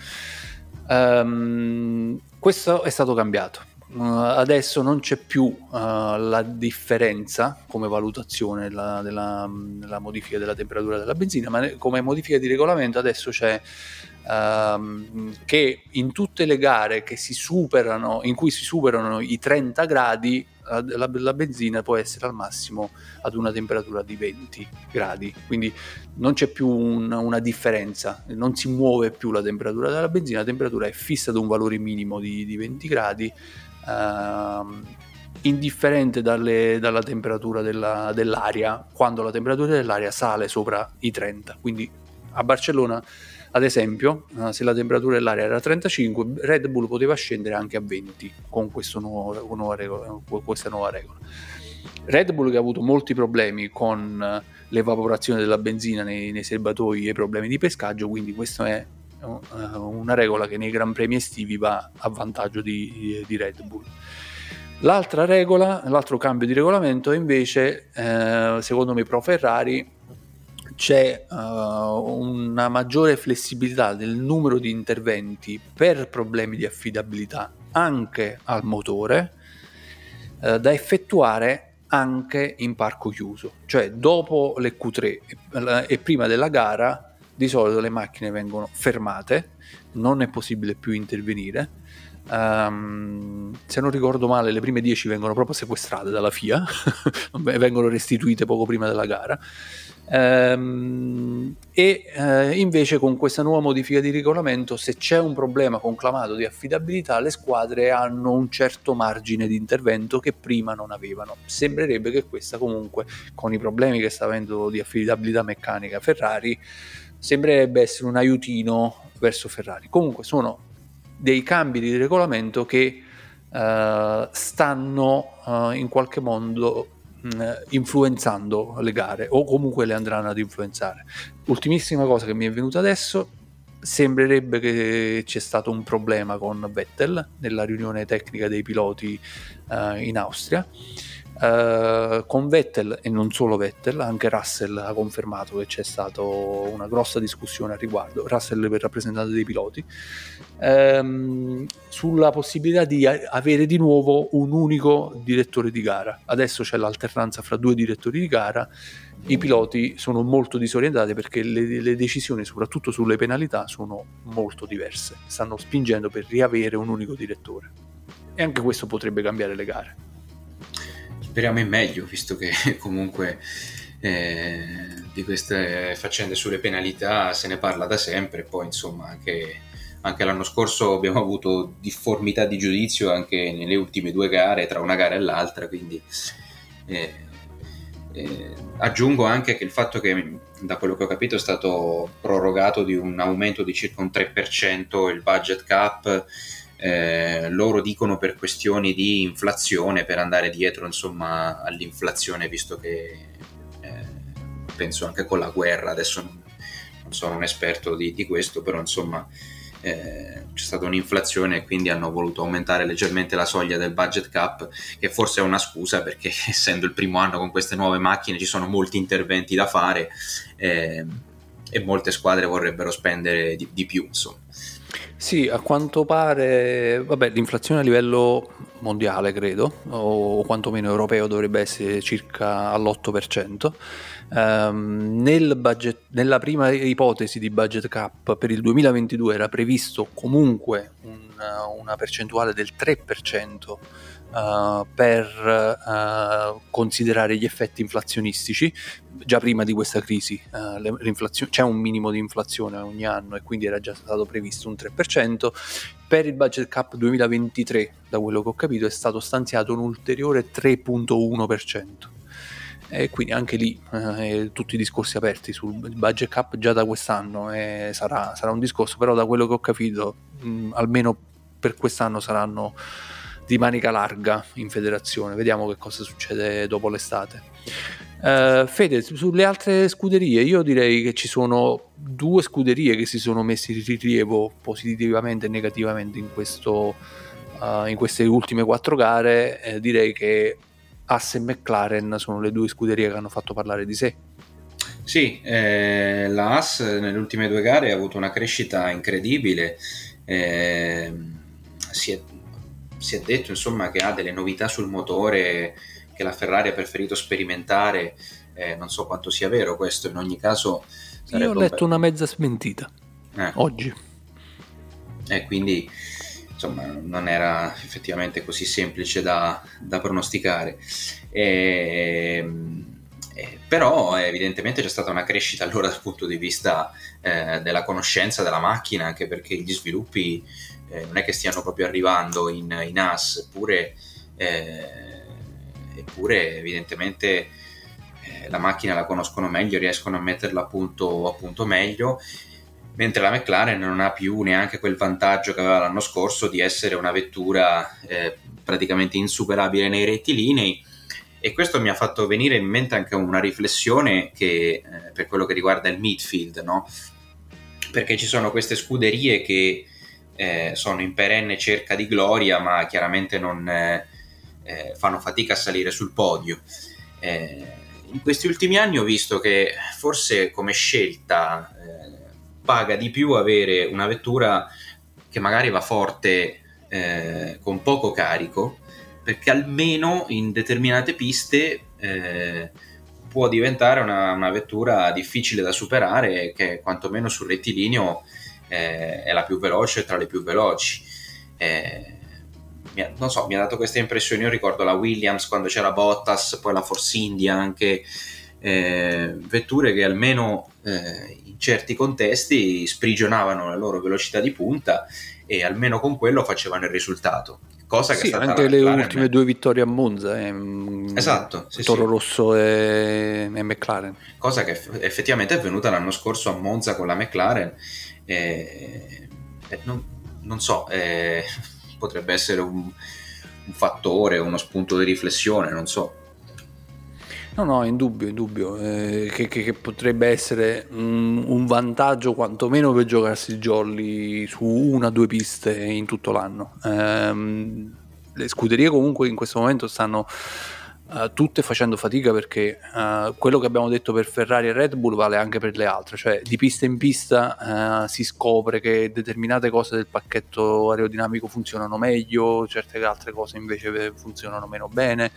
Um, questo è stato cambiato. Uh, adesso non c'è più uh, la differenza come valutazione della, della, della, modifica della temperatura della benzina, ma come modifica di regolamento adesso c'è uh, che in tutte le gare superano, in cui si superano i 30 gradi, la, la, benzina può essere al massimo ad una temperatura di 20 gradi, quindi non c'è più un, una differenza, non si muove più la temperatura della benzina, la temperatura è fissa ad un valore minimo di, di 20 gradi. Uh, indifferente dalle, dalla temperatura della, dell'aria quando la temperatura dell'aria sale sopra i 30 quindi a Barcellona ad esempio, eh, se la temperatura dell'aria era 35, Red Bull poteva scendere anche a 20 con nuovo, nuova regola, questa nuova regola. Red Bull che ha avuto molti problemi con eh, l'evaporazione della benzina nei, nei serbatoi e problemi di pescaggio, quindi questa è eh, una regola che nei Gran Premi estivi va a vantaggio di, di Red Bull. L'altra regola, l'altro cambio di regolamento è invece, eh, secondo me, pro Ferrari c'è uh, una maggiore flessibilità del numero di interventi per problemi di affidabilità anche al motore uh, da effettuare anche in parco chiuso, cioè dopo le Q3 e, prima della gara di solito le macchine vengono fermate, non è possibile più intervenire. Um, se non ricordo male, le prime 10 vengono proprio sequestrate dalla FIA, [LAUGHS] vengono restituite poco prima della gara. Ehm, e eh, invece con questa nuova modifica di regolamento, se c'è un problema conclamato di affidabilità, le squadre hanno un certo margine di intervento che prima non avevano. Sembrerebbe che questa comunque, con i problemi che sta avendo di affidabilità meccanica Ferrari, sembrerebbe essere un aiutino verso Ferrari. Comunque sono dei cambi di regolamento che uh, stanno uh, in qualche modo eh, influenzando le gare o comunque le andranno ad influenzare. Ultimissima cosa che mi è venuta adesso, sembrerebbe che c'è stato un problema con Vettel nella riunione tecnica dei piloti uh, in Austria Uh, con Vettel e non solo Vettel, anche Russell ha confermato che c'è stata una grossa discussione al riguardo, Russell per rappresentante dei piloti, um, sulla possibilità di avere di nuovo un unico direttore di gara. Adesso c'è l'alternanza fra due direttori di gara, i piloti sono molto disorientati perché le, le decisioni, soprattutto sulle penalità, sono molto diverse, stanno spingendo per riavere un unico direttore. E anche questo potrebbe cambiare le gare speriamo in meglio, visto che [LAUGHS] comunque eh, di queste faccende sulle penalità se ne parla da sempre, poi insomma anche, anche, l'anno scorso abbiamo avuto difformità di giudizio anche nelle ultime due gare, tra una gara e l'altra, quindi eh, eh, aggiungo anche che il fatto che da quello che ho capito è stato prorogato di un aumento di circa un 3% il budget cap eh, loro dicono per questioni di inflazione, per andare dietro insomma all'inflazione, visto che eh, penso anche con la guerra, adesso non, non sono un esperto di, di questo, però insomma eh, c'è stata un'inflazione e quindi hanno voluto aumentare leggermente la soglia del budget cap, che forse è una scusa perché [LAUGHS] essendo il primo anno con queste nuove macchine ci sono molti interventi da fare eh, e molte squadre vorrebbero spendere di, di più, insomma. Sì, a quanto pare, vabbè, l'inflazione a livello mondiale, credo, o quantomeno europeo dovrebbe essere circa all'8%. Um, nel budget, nella prima ipotesi di budget cap per il 2022 era previsto comunque una, percentuale del 3% uh, per uh, considerare gli effetti inflazionistici. Già prima di questa crisi uh, c'è un minimo di inflazione ogni anno e quindi era già stato previsto un 3%. Per il budget cap 2023, da quello che ho capito, è stato stanziato un ulteriore 3.1% e quindi anche lì eh, tutti i discorsi aperti sul budget cap già da quest'anno eh, sarà, sarà, un discorso però da quello che ho capito mh, almeno per quest'anno saranno di manica larga in federazione. Vediamo che cosa succede dopo l'estate. Uh, Fede, sulle altre scuderie, io direi che ci sono due scuderie che si sono messe in rilievo positivamente e negativamente in, questo, uh, in queste ultime quattro gare. Eh, direi che Asse e McLaren sono le due scuderie che hanno fatto parlare di sé. Sì, eh, la Haas nelle ultime due gare ha avuto una crescita incredibile. Eh, si è si è detto insomma che ha delle novità sul motore che la Ferrari ha preferito sperimentare, eh, non so quanto sia vero questo, in ogni caso... Io ho letto una mezza smentita eh. oggi. E eh, quindi insomma non era effettivamente così semplice da, da pronosticare. E, eh, però evidentemente c'è stata una crescita allora dal punto di vista eh, della conoscenza della macchina, anche perché gli sviluppi eh, non è che stiano proprio arrivando in, in AS, eppure, eh, eppure evidentemente eh, la macchina la conoscono meglio, riescono a metterla a punto, a punto meglio, mentre la McLaren non ha più neanche quel vantaggio che aveva l'anno scorso di essere una vettura eh, praticamente insuperabile nei rettilinei e questo mi ha fatto venire in mente anche una riflessione che, eh, per quello che riguarda il midfield, no? perché ci sono queste scuderie che eh, sono in perenne cerca di gloria, ma chiaramente non eh, eh, fanno fatica a salire sul podio. Eh, in questi ultimi anni ho visto che forse come scelta eh, paga di più avere una vettura che magari va forte eh, con poco carico, perché almeno in determinate piste può diventare una, una, vettura difficile da superare che quantomeno sul rettilineo eh, è la più veloce tra le più veloci. Eh, non so, mi ha dato questa impressione. Io ricordo la Williams quando c'era Bottas, poi la Force India anche. Eh, vetture che almeno eh, in certi contesti sprigionavano la loro velocità di punta e almeno con quello facevano il risultato. Cosa che sì, anche le ultime due vittorie a Monza, eh, esatto, sì, Toro sì. Rosso e, e, McLaren. Cosa che effettivamente è avvenuta l'anno scorso a Monza con la McLaren eh, eh, non, non, so, eh, [LAUGHS] potrebbe essere un, un fattore, uno spunto di riflessione, non so. No, no, in dubbio, in dubbio, eh, che, che, che, potrebbe essere un, un, vantaggio quantomeno per giocarsi il jolly su una o due piste in tutto l'anno. Eh, le scuderie comunque in questo momento stanno uh, tutte facendo fatica perché uh, quello che abbiamo detto per Ferrari e Red Bull vale anche per le altre, cioè di pista in pista uh, si scopre che determinate cose del pacchetto aerodinamico funzionano meglio, certe altre cose invece funzionano meno bene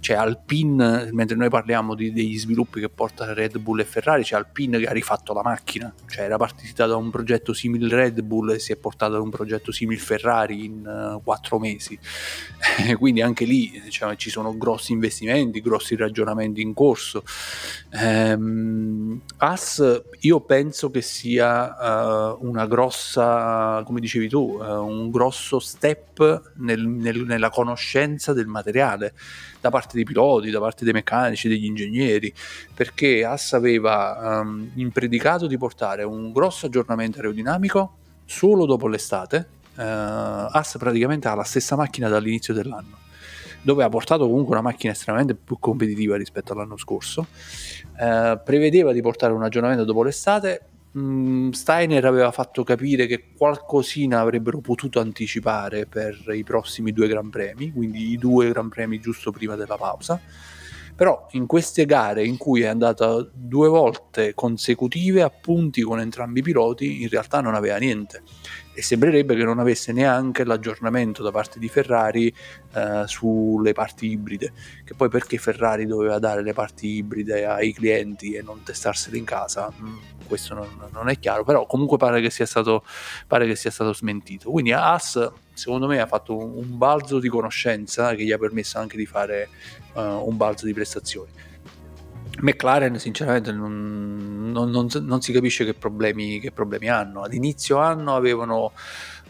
c'è Alpine, mentre noi parliamo di, degli sviluppi che porta Red Bull e Ferrari, c'è Alpine che ha rifatto la macchina, cioè era partita da un progetto simile Red Bull e si è portata da un progetto simile Ferrari in uh, quattro mesi, [LAUGHS] quindi anche lì diciamo, ci sono grossi investimenti, grossi ragionamenti in corso. Um, As io penso che sia uh, una grossa, come dicevi tu, uh, un grosso step nel, nel, nella conoscenza del materiale da parte dei piloti, da parte dei meccanici, degli ingegneri, perché Haas aveva um, impredicato di portare un grosso aggiornamento aerodinamico solo dopo l'estate. Uh, Haas praticamente ha la stessa macchina dall'inizio dell'anno dove ha portato comunque una macchina estremamente più competitiva rispetto all'anno scorso. Uh, prevedeva di portare un aggiornamento dopo l'estate, Mm, Steiner aveva fatto capire che qualcosina avrebbero potuto anticipare per i prossimi due Gran Premi, quindi i due Gran Premi giusto prima della pausa. Però in queste gare in cui è andata due volte consecutive a punti con entrambi i piloti, in realtà non aveva niente. E sembrerebbe che non avesse neanche l'aggiornamento da parte di Ferrari eh, sulle parti ibride, che poi perché Ferrari doveva dare le parti ibride ai clienti e non testarsele in casa, mm, questo non, non, è chiaro, però comunque pare che sia stato, pare che sia stato smentito. Quindi Haas secondo me ha fatto un, un balzo di conoscenza che gli ha permesso anche di fare uh, un balzo di prestazioni. McLaren sinceramente non, non, non, non, si capisce che problemi, che problemi hanno. Ad inizio anno avevano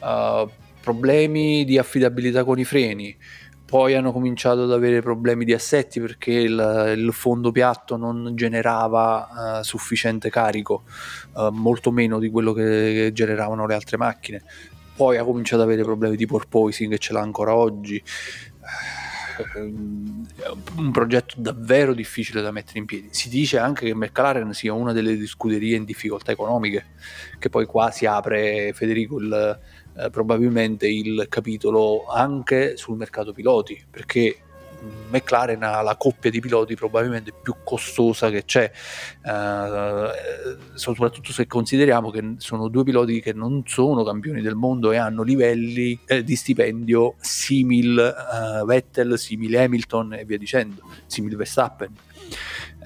uh, problemi di affidabilità con i freni, poi hanno cominciato ad avere problemi di assetti perché il, il fondo piatto non generava uh, sufficiente carico, uh, molto meno di quello che generavano le altre macchine. Poi ha cominciato ad avere problemi di porpoising che ce l'ha ancora oggi un progetto davvero difficile da mettere in piedi. Si dice anche che McLaren sia una delle scuderie in difficoltà economiche, che poi qua si apre Federico il, eh, probabilmente il capitolo anche sul mercato piloti, perché McLaren ha la coppia di piloti probabilmente più costosa che c'è, eh, soprattutto se consideriamo che sono due piloti che non sono campioni del mondo e hanno livelli eh, di stipendio simil eh, Vettel, simil Hamilton e via dicendo, simil Verstappen.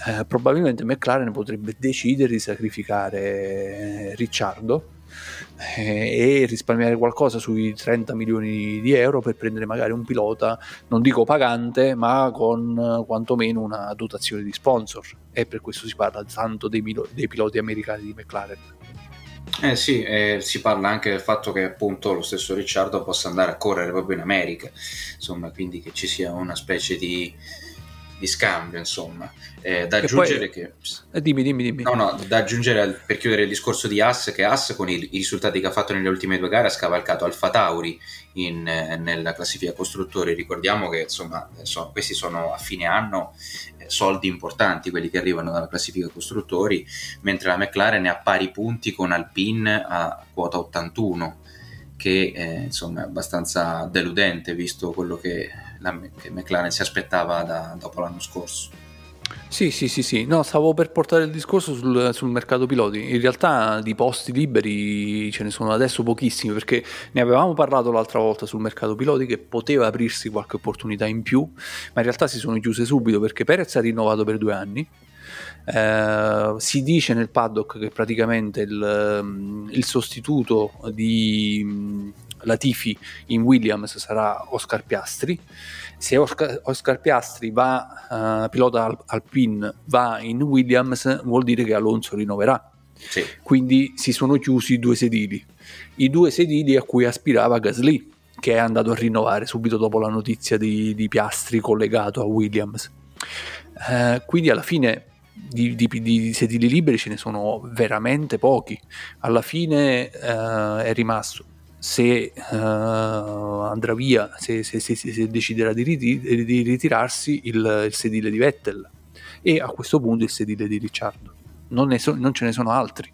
Eh, probabilmente McLaren potrebbe decidere di sacrificare eh, Ricciardo e risparmiare qualcosa sui 30 milioni di euro per prendere magari un pilota, non dico pagante, ma con eh, quantomeno una dotazione di sponsor. E per questo si parla tanto dei, dei piloti americani di McLaren. Eh sì, eh, si parla anche del fatto che appunto lo stesso Ricciardo possa andare a correre proprio in America, insomma, quindi che ci sia una specie di di scambio, insomma. Eh, da aggiungere poi... che... Eh, dimmi, dimmi, dimmi. No, no, da aggiungere per chiudere il discorso di Haas, che Haas con i, i risultati che ha fatto nelle ultime due gare ha scavalcato Alfa Tauri in, eh, nella classifica costruttori. Ricordiamo che insomma so, questi sono a fine anno eh, soldi importanti quelli che arrivano dalla classifica costruttori, mentre la McLaren è a pari punti con Alpine a quota 81 che eh, insomma è abbastanza deludente visto quello che, che McLaren si aspettava da, dopo l'anno scorso. Sì, sì, sì, sì, no, stavo per portare il discorso sul, sul, mercato piloti. In realtà di posti liberi ce ne sono adesso pochissimi perché ne avevamo parlato l'altra volta sul mercato piloti che poteva aprirsi qualche opportunità in più, ma in realtà si sono chiuse subito perché Perez ha rinnovato per due anni eh, si dice nel paddock che praticamente il, mm, il sostituto di mm, Latifi in Williams sarà Oscar Piastri. Se Oscar, Oscar Piastri va, uh, pilota Al- Alpine, va in Williams, vuol dire che Alonso rinnoverà. Sì. Quindi si sono chiusi due sedili, i due sedili a cui aspirava Gasly, che è andato a rinnovare subito dopo la notizia di, di Piastri collegato a Williams. Uh, quindi alla fine di, di, di, sedili liberi ce ne sono veramente pochi. Alla fine eh, è rimasto se eh, andrà via, se, se, se, se deciderà di, rit- di ritirarsi il, il, sedile di Vettel e a questo punto il sedile di Ricciardo. Non, so, non ce ne sono altri.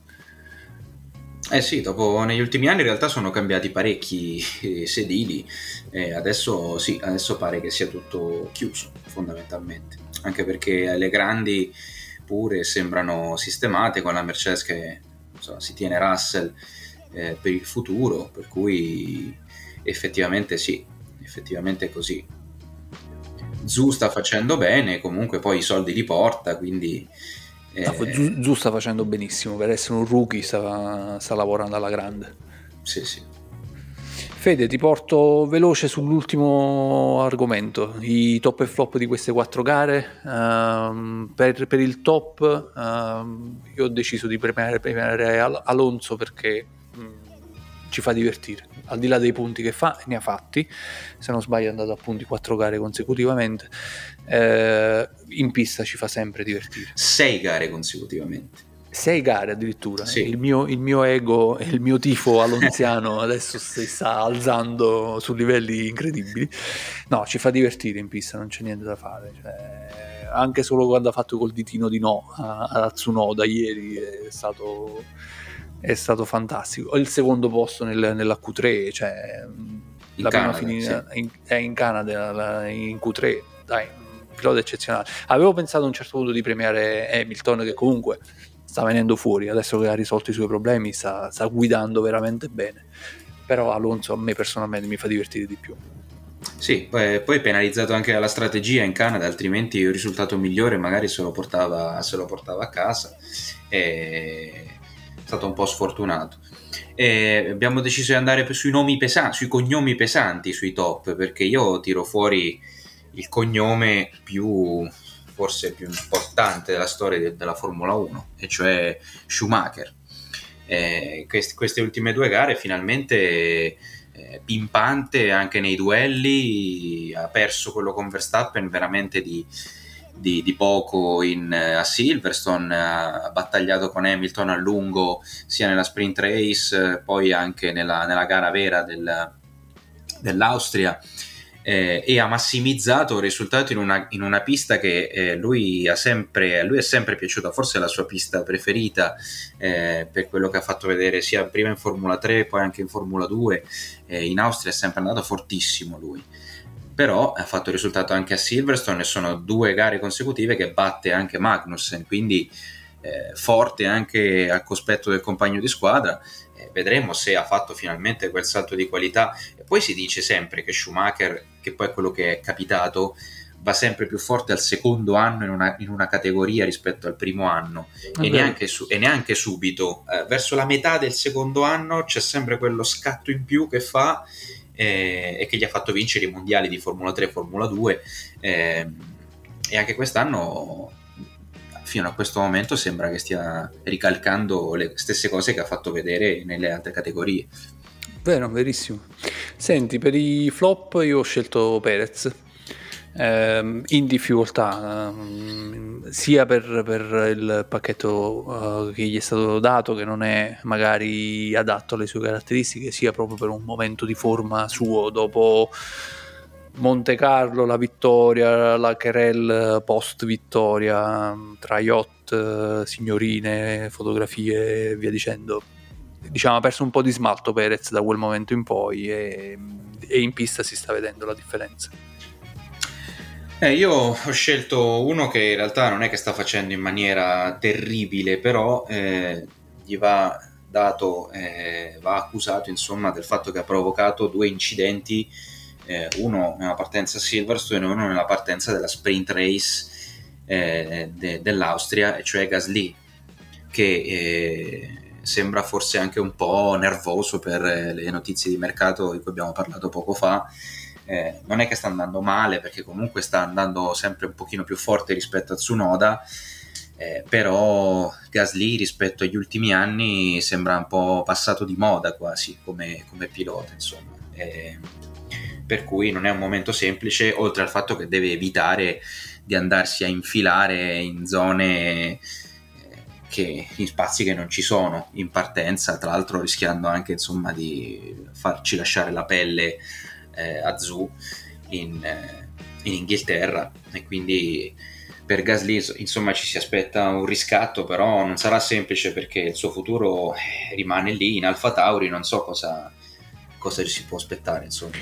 Eh sì, dopo negli ultimi anni in realtà sono cambiati parecchi eh, sedili e adesso sì, adesso pare che sia tutto chiuso fondamentalmente, anche perché le grandi pure sembrano sistemate con la Mercedes che insomma, si tiene Russell eh, per il futuro, per cui effettivamente sì, effettivamente è così. Zu sta facendo bene, comunque poi i soldi li porta, quindi... Eh... Zu sta facendo benissimo, per essere un rookie sta, sta lavorando alla grande. Sì, sì. Fede, ti porto veloce sull'ultimo argomento, i top e flop di queste quattro gare. Um, per, per, il top um, io ho deciso di premiare, premiare Alonso perché ci fa divertire, al di là dei punti che fa, ne ha fatti, se non sbaglio è andato a punti quattro gare consecutivamente, eh, in pista ci fa sempre divertire. Sei gare consecutivamente sei gare addirittura. Sì. Il, mio, il, mio, ego e il mio tifo alonziano [LAUGHS] adesso si sta alzando su livelli incredibili. No, ci fa divertire in pista, non c'è niente da fare. Cioè, anche solo quando ha fatto col ditino di no a, a Tsunoda ieri è stato, è stato fantastico. Il secondo posto nel, nella Q3, cioè in la Canada, prima finita sì. in, è in Canada, in Q3, dai, pilota eccezionale. Avevo pensato a un certo punto di premiare Hamilton che comunque sta venendo fuori, adesso che ha risolto i suoi problemi sta, sta guidando veramente bene. però Alonso a me personalmente mi fa divertire di più. Sì, poi, poi penalizzato anche dalla strategia in Canada, altrimenti il risultato migliore magari se lo portava, se lo portava a casa. È stato un po' sfortunato. E abbiamo deciso di andare sui nomi pesanti, sui cognomi pesanti, sui top, perché io tiro fuori il cognome più forse più importante della storia de- della Formula 1, e cioè Schumacher. Eh, quest- queste ultime due gare finalmente eh, pimpante anche nei duelli, ha perso quello con Verstappen veramente di, di, di poco in, a Silverstone, ha battagliato con Hamilton a lungo sia nella sprint race, poi anche nella, nella gara vera del, dell'Austria eh, e ha massimizzato il risultato in una, in una pista che eh, lui, ha sempre, lui è sempre piaciuta, forse è la sua pista preferita eh, per quello che ha fatto vedere sia prima in Formula 3 poi anche in Formula 2, eh, in Austria è sempre andato fortissimo lui però ha fatto risultato anche a Silverstone e sono due gare consecutive che batte anche Magnussen, quindi eh, forte anche al cospetto del compagno di squadra eh, vedremo se ha fatto finalmente quel salto di qualità. E poi si dice sempre che Schumacher, che poi è quello che è capitato, va sempre più forte al secondo anno in una, in una categoria rispetto al primo anno e neanche, su, e neanche, subito. Eh, verso la metà del secondo anno c'è sempre quello scatto in più che fa eh, e che gli ha fatto vincere i mondiali di Formula 3 e Formula 2. Eh, e anche quest'anno fino a questo momento sembra che stia ricalcando le stesse cose che ha fatto vedere nelle altre categorie. Vero, verissimo. Senti, per i flop io ho scelto Perez. Ehm, in difficoltà ehm, sia per, per, il pacchetto eh, che gli è stato dato che non è magari adatto alle sue caratteristiche sia proprio per un momento di forma suo dopo Monte Carlo, la vittoria, la querel post vittoria, tra yacht, signorine, fotografie e via dicendo. Diciamo ha perso un po' di smalto Perez da quel momento in poi e, e in pista si sta vedendo la differenza. Eh, io ho scelto uno che in realtà non è che sta facendo in maniera terribile, però eh, gli va dato, eh, va accusato insomma del fatto che ha provocato due incidenti eh, uno nella partenza Silverstone e uno nella partenza della sprint race eh, de- dell'Austria, cioè Gasly, che eh, sembra forse anche un po' nervoso per le notizie di mercato di cui abbiamo parlato poco fa. Eh, non è che sta andando male perché comunque sta andando sempre un pochino più forte rispetto a Tsunoda, eh, però Gasly rispetto agli ultimi anni sembra un po' passato di moda quasi come, come pilota, insomma. Eh, per cui non è un momento semplice, oltre al fatto che deve evitare di andarsi a infilare in zone eh, che, in spazi che non ci sono in partenza, tra l'altro rischiando anche insomma, di farci lasciare la pelle eh, a Zoo in, eh, in Inghilterra. E quindi per Gasly insomma ci si aspetta un riscatto però non sarà semplice perché il suo futuro eh, rimane lì in Alfa Tauri. Non so cosa, cosa si può aspettare insomma.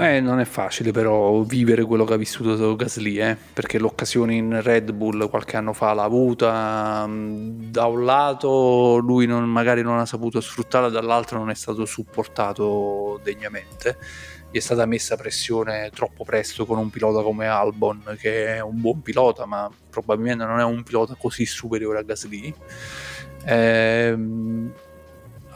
Eh, non è facile però vivere quello che ha vissuto Gasly, eh? perché l'occasione in Red Bull qualche anno fa l'ha avuta, mm, da un lato lui non, magari non ha saputo sfruttarla, dall'altro non è stato supportato degnamente, gli è stata messa pressione troppo presto con un pilota come Albon, che è un buon pilota, ma probabilmente non è un pilota così superiore a Gasly. Eh,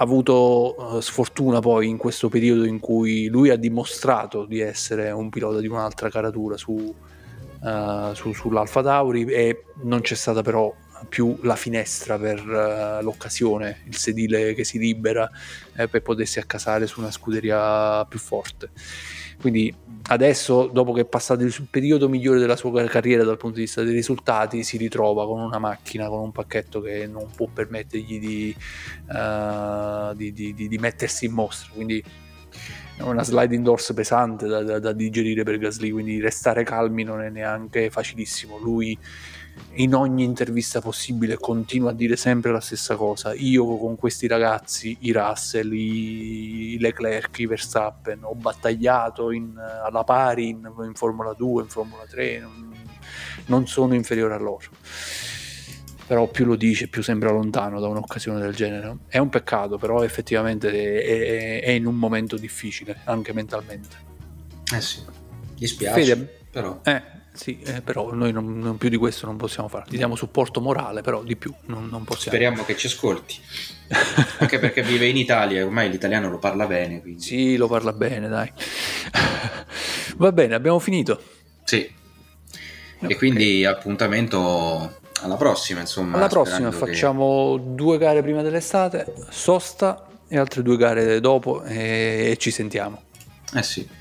avuto uh, sfortuna poi in questo periodo in cui lui ha dimostrato di essere un pilota di un'altra caratura su, uh, su, sull'Alfa Tauri e non c'è stata però più la finestra per uh, l'occasione, il sedile che si libera eh, per potersi accasare su una scuderia più forte. Quindi adesso, dopo che è passato il periodo migliore della sua carriera dal punto di vista dei risultati, si ritrova con una macchina, con un pacchetto che non può permettergli di, uh, di, di, di mettersi in mostra. Quindi è una sliding doors pesante da, da, da digerire per Gasly, quindi restare calmi non è neanche facilissimo. Lui in ogni intervista possibile continua a dire sempre la stessa cosa. Io con questi ragazzi, i Russell, i Leclerc, i Verstappen, ho battagliato in, alla pari in, in, Formula 2, in Formula 3, non, non sono inferiore a loro. però più lo dice più sembra lontano da un'occasione del genere. È un peccato, però effettivamente è, è, è in un momento difficile, anche mentalmente. Eh sì, dispiace, Fede, però... Eh, sì, eh, però noi non, non, più di questo non possiamo fare. Gli diamo supporto morale, però di più non, non possiamo. Speriamo che ci ascolti. Anche perché vive in Italia e ormai l'italiano lo parla bene. Quindi. Sì, lo parla bene, dai. Va bene, abbiamo finito. Sì. Okay. E quindi appuntamento alla prossima, insomma. Alla prossima facciamo che... due gare prima dell'estate, sosta e altre due gare dopo e, e ci sentiamo. Eh sì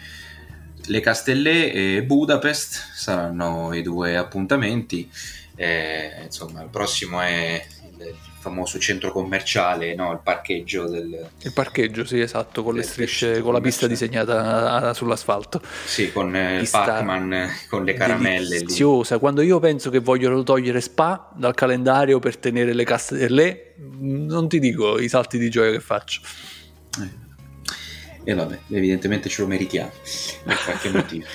le Castellè e Budapest saranno i due appuntamenti. Eh, insomma, il prossimo è il famoso centro commerciale, no? il parcheggio del... Il parcheggio, sì, esatto, con le strisce, con la pista disegnata sull'asfalto. Sì, con il Pac-Man, con le caramelle. Deliziosa. Lì. Quando io penso che vogliono togliere Spa dal calendario per tenere le Castellè, non ti dico i salti di gioia che faccio. Eh e vabbè, evidentemente ce lo meritiamo per qualche [LAUGHS] motivo.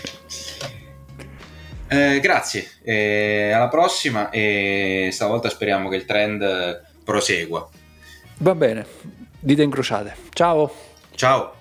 Eh, grazie, eh, alla prossima e stavolta speriamo che il trend prosegua. Va bene, dite incrociate. Ciao. Ciao.